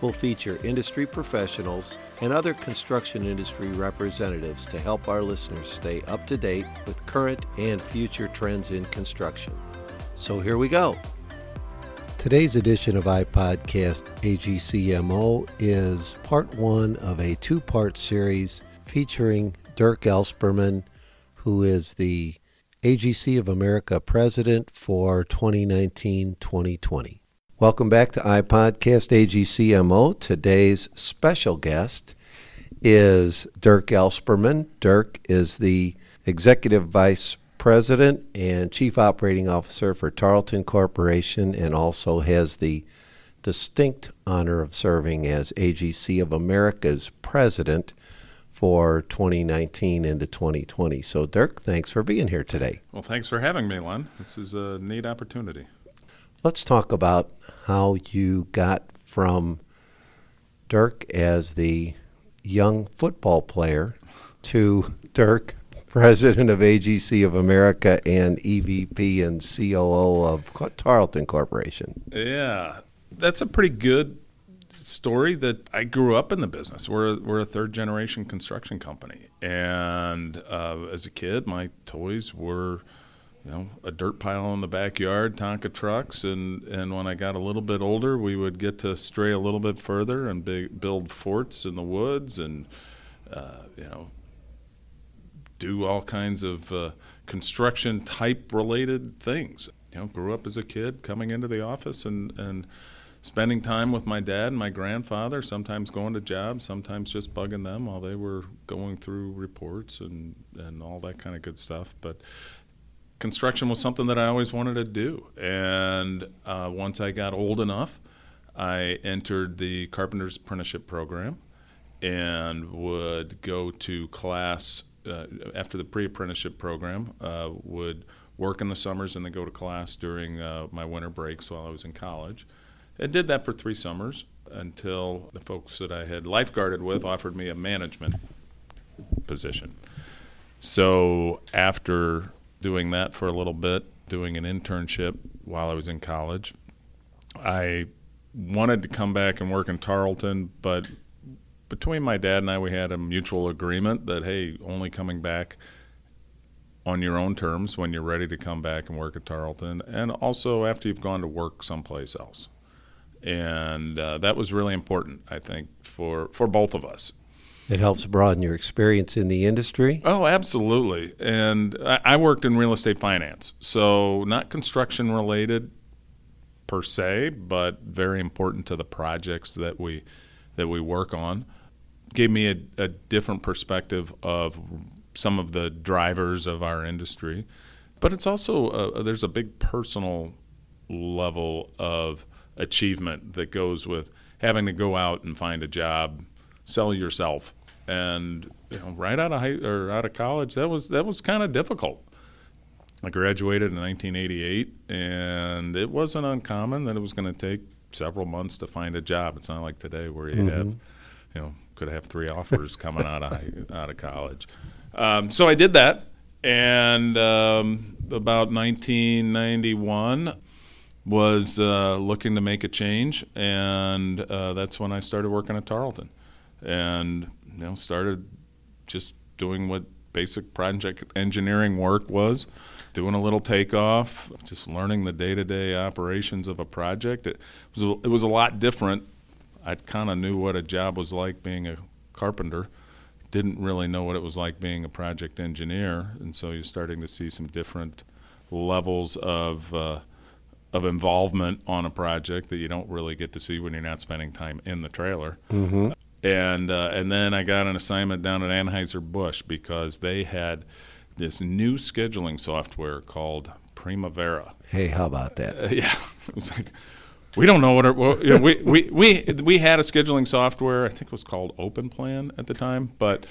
We'll feature industry professionals and other construction industry representatives to help our listeners stay up to date with current and future trends in construction. So here we go. Today's edition of iPodcast AGCMO is part one of a two part series featuring Dirk Elsperman, who is the AGC of America president for 2019 2020. Welcome back to iPodcast AGCMO. Today's special guest is Dirk Elsperman. Dirk is the Executive Vice President and Chief Operating Officer for Tarlton Corporation and also has the distinct honor of serving as AGC of America's President for 2019 into 2020. So, Dirk, thanks for being here today. Well, thanks for having me, Len. This is a neat opportunity. Let's talk about how you got from Dirk as the young football player to Dirk, president of AGC of America and EVP and COO of Tarlton Corporation. Yeah, that's a pretty good story that I grew up in the business. We're, we're a third generation construction company. And uh, as a kid, my toys were you know, a dirt pile in the backyard, Tonka trucks, and, and when I got a little bit older, we would get to stray a little bit further and build forts in the woods, and uh, you know, do all kinds of uh, construction type related things. You know, grew up as a kid, coming into the office and and spending time with my dad and my grandfather. Sometimes going to jobs, sometimes just bugging them while they were going through reports and and all that kind of good stuff. But construction was something that I always wanted to do. And uh, once I got old enough, I entered the carpenter's apprenticeship program and would go to class uh, after the pre-apprenticeship program. Uh, would work in the summers and then go to class during uh, my winter breaks while I was in college. And did that for three summers until the folks that I had lifeguarded with offered me a management position. So after doing that for a little bit, doing an internship while I was in college. I wanted to come back and work in Tarlton, but between my dad and I, we had a mutual agreement that, hey, only coming back on your own terms when you're ready to come back and work at Tarlton, and also after you've gone to work someplace else. And uh, that was really important, I think, for, for both of us. It helps broaden your experience in the industry. Oh, absolutely. And I worked in real estate finance, so not construction related per se, but very important to the projects that we that we work on. Gave me a, a different perspective of some of the drivers of our industry, but it's also a, there's a big personal level of achievement that goes with having to go out and find a job sell yourself. And you know, right out of high or out of college, that was that was kind of difficult. I graduated in 1988, and it wasn't uncommon that it was going to take several months to find a job. It's not like today where you mm-hmm. have, you know, could have three offers coming out of high, out of college. Um, so I did that, and um, about 1991 was uh, looking to make a change, and uh, that's when I started working at Tarlton and you know started just doing what basic project engineering work was doing a little takeoff just learning the day-to-day operations of a project. It was a, it was a lot different. I kind of knew what a job was like being a carpenter. Didn't really know what it was like being a project engineer and so you're starting to see some different levels of uh, of involvement on a project that you don't really get to see when you're not spending time in the trailer. Mm-hmm and uh, and then I got an assignment down at Anheuser Busch because they had this new scheduling software called Primavera. Hey, how about that? Uh, yeah, it was like we don't know what. Our, well, you know, we, we we we had a scheduling software. I think it was called Open Plan at the time, but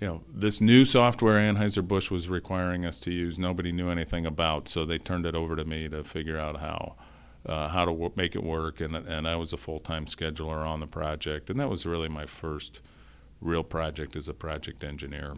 you know, this new software Anheuser Busch was requiring us to use, nobody knew anything about, so they turned it over to me to figure out how. Uh, how to w- make it work, and and I was a full time scheduler on the project, and that was really my first real project as a project engineer.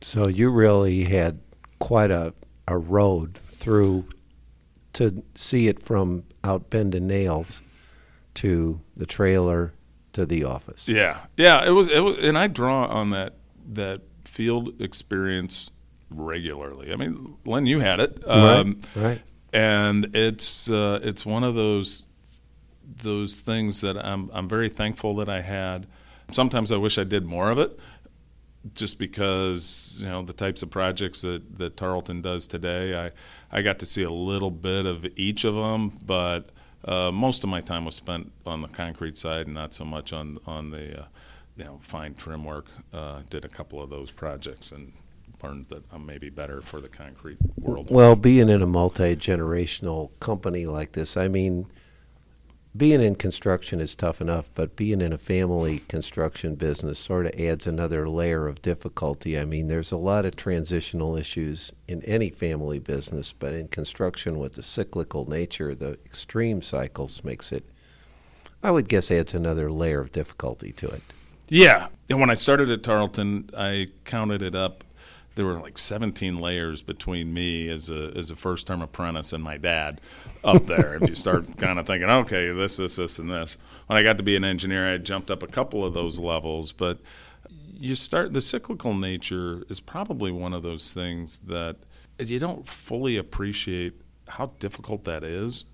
So you really had quite a, a road through to see it from out bending nails to the trailer to the office. Yeah, yeah, it was it was, and I draw on that that field experience regularly. I mean, Len, you had it, um, right? Right. And it's uh, it's one of those those things that I'm I'm very thankful that I had. Sometimes I wish I did more of it, just because you know the types of projects that that Tarlton does today. I I got to see a little bit of each of them, but uh, most of my time was spent on the concrete side and not so much on on the uh, you know fine trim work. Uh, did a couple of those projects and learned that I'm maybe better for the concrete world. Well, being in a multi generational company like this, I mean, being in construction is tough enough, but being in a family construction business sort of adds another layer of difficulty. I mean, there's a lot of transitional issues in any family business, but in construction with the cyclical nature, the extreme cycles makes it, I would guess, adds another layer of difficulty to it. Yeah. And when I started at Tarlton, I counted it up there were like 17 layers between me as a as a first term apprentice and my dad up there. if you start kind of thinking, okay, this, this, this, and this. When I got to be an engineer, I jumped up a couple of those levels, but you start the cyclical nature is probably one of those things that you don't fully appreciate how difficult that is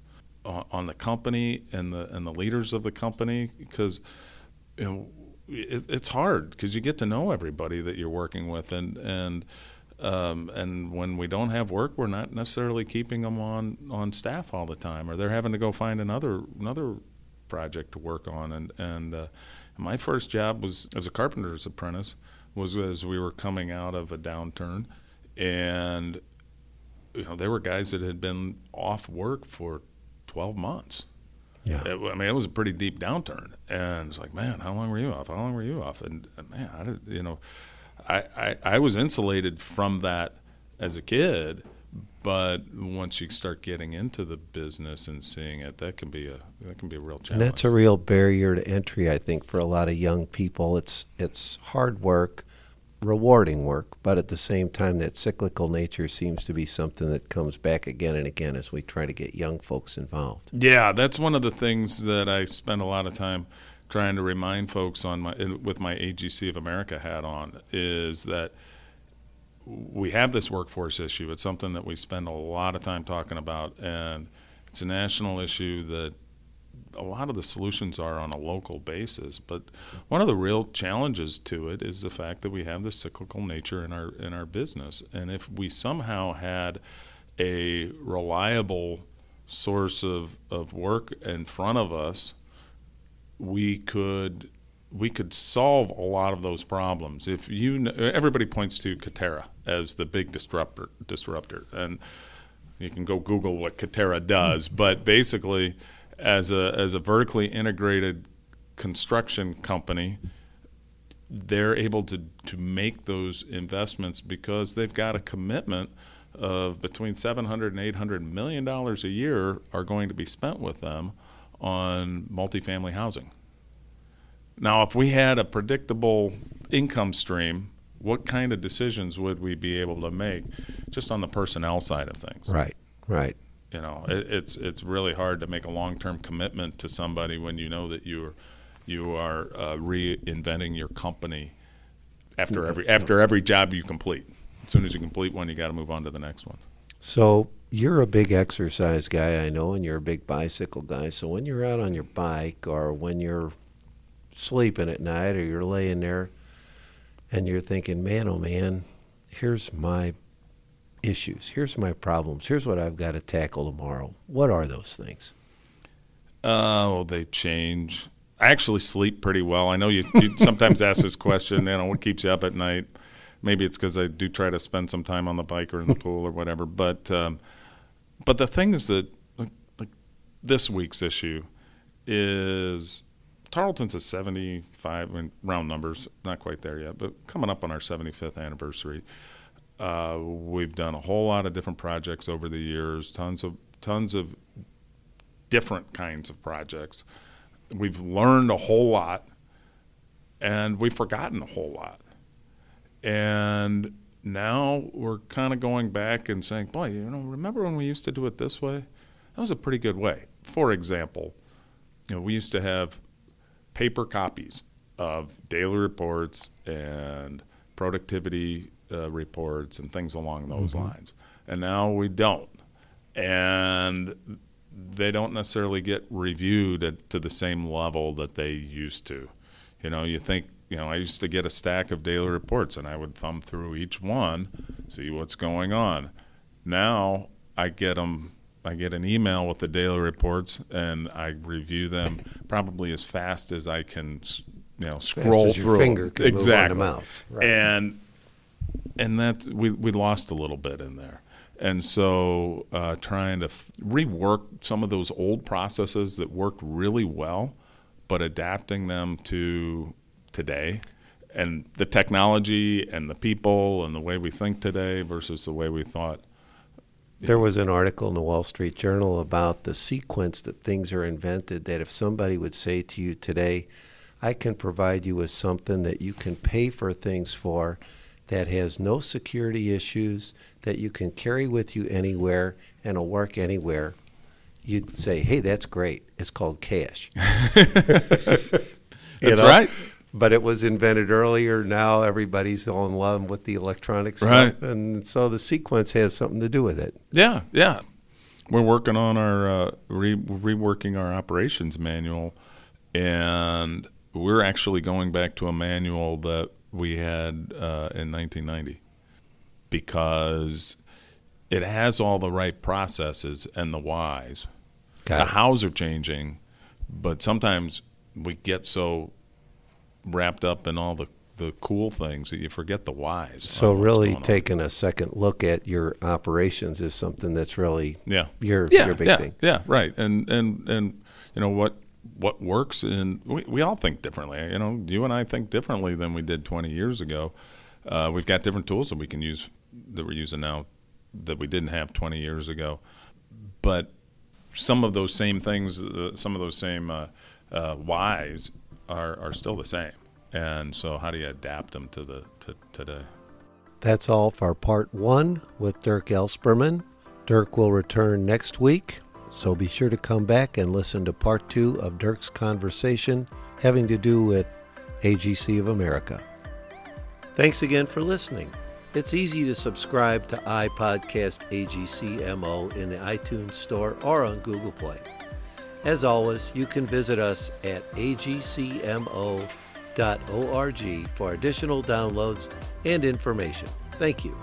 on, on the company and the and the leaders of the company because you know it, it's hard because you get to know everybody that you're working with, and and um, and when we don't have work, we're not necessarily keeping them on on staff all the time, or they're having to go find another another project to work on. And and uh, my first job was as a carpenter's apprentice was as we were coming out of a downturn, and you know there were guys that had been off work for 12 months yeah. It, I mean, it was a pretty deep downturn, and it's like, man, how long were you off? How long were you off? And, and man, I did, you know, I, I I was insulated from that as a kid, but once you start getting into the business and seeing it, that can be a that can be a real challenge. And that's a real barrier to entry, I think, for a lot of young people. It's it's hard work rewarding work, but at the same time, that cyclical nature seems to be something that comes back again and again as we try to get young folks involved. Yeah, that's one of the things that I spend a lot of time trying to remind folks on my with my AGC of America hat on is that we have this workforce issue. It's something that we spend a lot of time talking about, and it's a national issue that a lot of the solutions are on a local basis, but one of the real challenges to it is the fact that we have this cyclical nature in our in our business. And if we somehow had a reliable source of, of work in front of us, we could we could solve a lot of those problems. If you everybody points to Katerra as the big disruptor disruptor, and you can go Google what Katerra does, but basically as a as a vertically integrated construction company, they're able to to make those investments because they've got a commitment of between 700 and 800 million dollars a year are going to be spent with them on multifamily housing. Now, if we had a predictable income stream, what kind of decisions would we be able to make just on the personnel side of things? Right, right. You know, it, it's it's really hard to make a long term commitment to somebody when you know that you're you are uh, reinventing your company after every after every job you complete. As soon as you complete one, you got to move on to the next one. So you're a big exercise guy, I know, and you're a big bicycle guy. So when you're out on your bike, or when you're sleeping at night, or you're laying there, and you're thinking, "Man, oh man, here's my issues. Here's my problems. Here's what I've got to tackle tomorrow. What are those things? Oh, they change. I actually sleep pretty well. I know you, you sometimes ask this question, you know, what keeps you up at night? Maybe it's because I do try to spend some time on the bike or in the pool or whatever. But um, but the thing is that like, like this week's issue is Tarlton's a 75, I mean, round numbers, not quite there yet, but coming up on our 75th anniversary. Uh, we've done a whole lot of different projects over the years, tons of tons of different kinds of projects. We've learned a whole lot, and we've forgotten a whole lot. And now we're kind of going back and saying, boy, you know, remember when we used to do it this way? That was a pretty good way. For example, you know, we used to have paper copies of daily reports and productivity uh, reports and things along those mm-hmm. lines. And now we don't. And they don't necessarily get reviewed at, to the same level that they used to. You know, you think, you know, I used to get a stack of daily reports and I would thumb through each one, see what's going on. Now I get them I get an email with the daily reports and I review them probably as fast as I can, you know, scroll through. finger exactly. move on the mouse. Right. And and that we we lost a little bit in there. And so, uh, trying to f- rework some of those old processes that worked really well, but adapting them to today and the technology and the people and the way we think today versus the way we thought there was an article in the Wall Street Journal about the sequence that things are invented. That if somebody would say to you today, I can provide you with something that you can pay for things for that has no security issues, that you can carry with you anywhere and will work anywhere, you'd say, hey, that's great. It's called cash. that's know? right but it was invented earlier. Now everybody's all in love with the electronic stuff, right. and so the sequence has something to do with it. Yeah, yeah. We're working on our uh, re- reworking our operations manual, and we're actually going back to a manual that we had uh, in 1990 because it has all the right processes and the whys. Got the it. hows are changing, but sometimes we get so wrapped up in all the the cool things that you forget the whys. So really taking a second look at your operations is something that's really yeah your yeah, your big yeah, thing. Yeah, right. And and and you know what what works and we, we all think differently. You know, you and I think differently than we did 20 years ago. Uh, we've got different tools that we can use that we're using now that we didn't have 20 years ago. But some of those same things, uh, some of those same uh, uh whys are, are still the same. And so, how do you adapt them to the to today? That's all for part one with Dirk Elsperman. Dirk will return next week, so be sure to come back and listen to part two of Dirk's conversation having to do with AGC of America. Thanks again for listening. It's easy to subscribe to iPodcast AGCMO in the iTunes Store or on Google Play. As always, you can visit us at agcmo.org for additional downloads and information. Thank you.